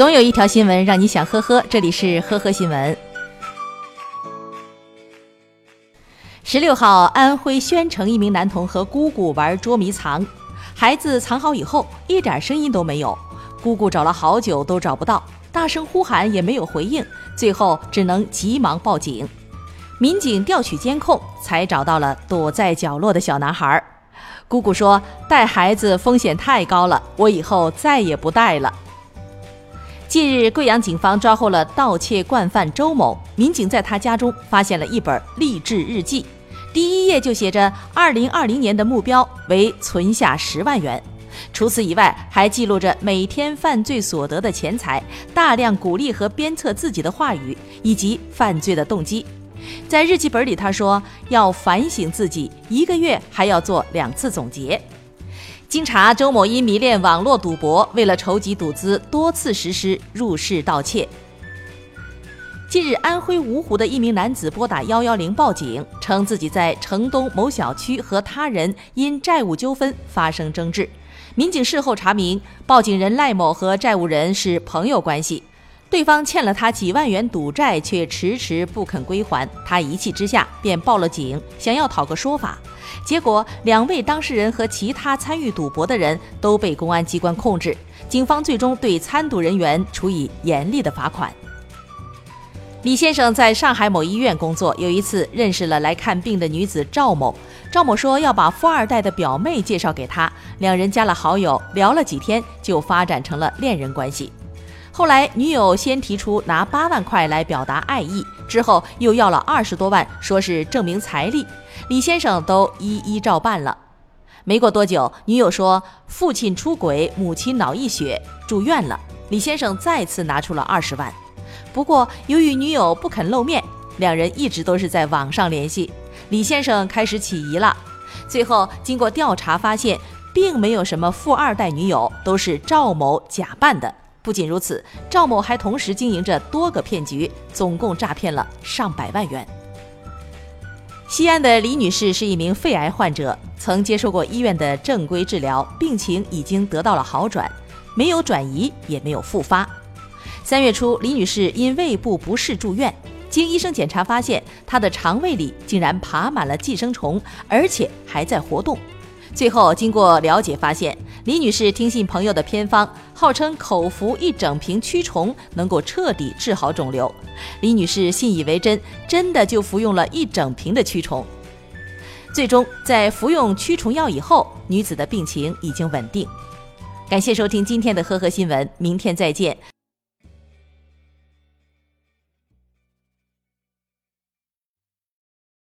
总有一条新闻让你想呵呵，这里是呵呵新闻。十六号，安徽宣城一名男童和姑姑玩捉迷藏，孩子藏好以后一点声音都没有，姑姑找了好久都找不到，大声呼喊也没有回应，最后只能急忙报警。民警调取监控，才找到了躲在角落的小男孩。姑姑说：“带孩子风险太高了，我以后再也不带了。”近日，贵阳警方抓获了盗窃惯犯周某。民警在他家中发现了一本励志日记，第一页就写着：“二零二零年的目标为存下十万元。”除此以外，还记录着每天犯罪所得的钱财，大量鼓励和鞭策自己的话语，以及犯罪的动机。在日记本里，他说要反省自己，一个月还要做两次总结。经查，周某因迷恋网络赌博，为了筹集赌资，多次实施入室盗窃。近日，安徽芜湖的一名男子拨打幺幺零报警，称自己在城东某小区和他人因债务纠纷发生争执。民警事后查明，报警人赖某和债务人是朋友关系。对方欠了他几万元赌债，却迟迟不肯归还，他一气之下便报了警，想要讨个说法。结果，两位当事人和其他参与赌博的人都被公安机关控制，警方最终对参赌人员处以严厉的罚款。李先生在上海某医院工作，有一次认识了来看病的女子赵某，赵某说要把富二代的表妹介绍给他，两人加了好友，聊了几天就发展成了恋人关系。后来，女友先提出拿八万块来表达爱意，之后又要了二十多万，说是证明财力。李先生都一一照办了。没过多久，女友说父亲出轨，母亲脑溢血住院了。李先生再次拿出了二十万。不过，由于女友不肯露面，两人一直都是在网上联系。李先生开始起疑了。最后，经过调查发现，并没有什么富二代女友，都是赵某假扮的。不仅如此，赵某还同时经营着多个骗局，总共诈骗了上百万元。西安的李女士是一名肺癌患者，曾接受过医院的正规治疗，病情已经得到了好转，没有转移，也没有复发。三月初，李女士因胃部不适住院，经医生检查发现，她的肠胃里竟然爬满了寄生虫，而且还在活动。最后，经过了解，发现李女士听信朋友的偏方，号称口服一整瓶驱虫能够彻底治好肿瘤。李女士信以为真，真的就服用了一整瓶的驱虫。最终，在服用驱虫药以后，女子的病情已经稳定。感谢收听今天的呵呵新闻，明天再见。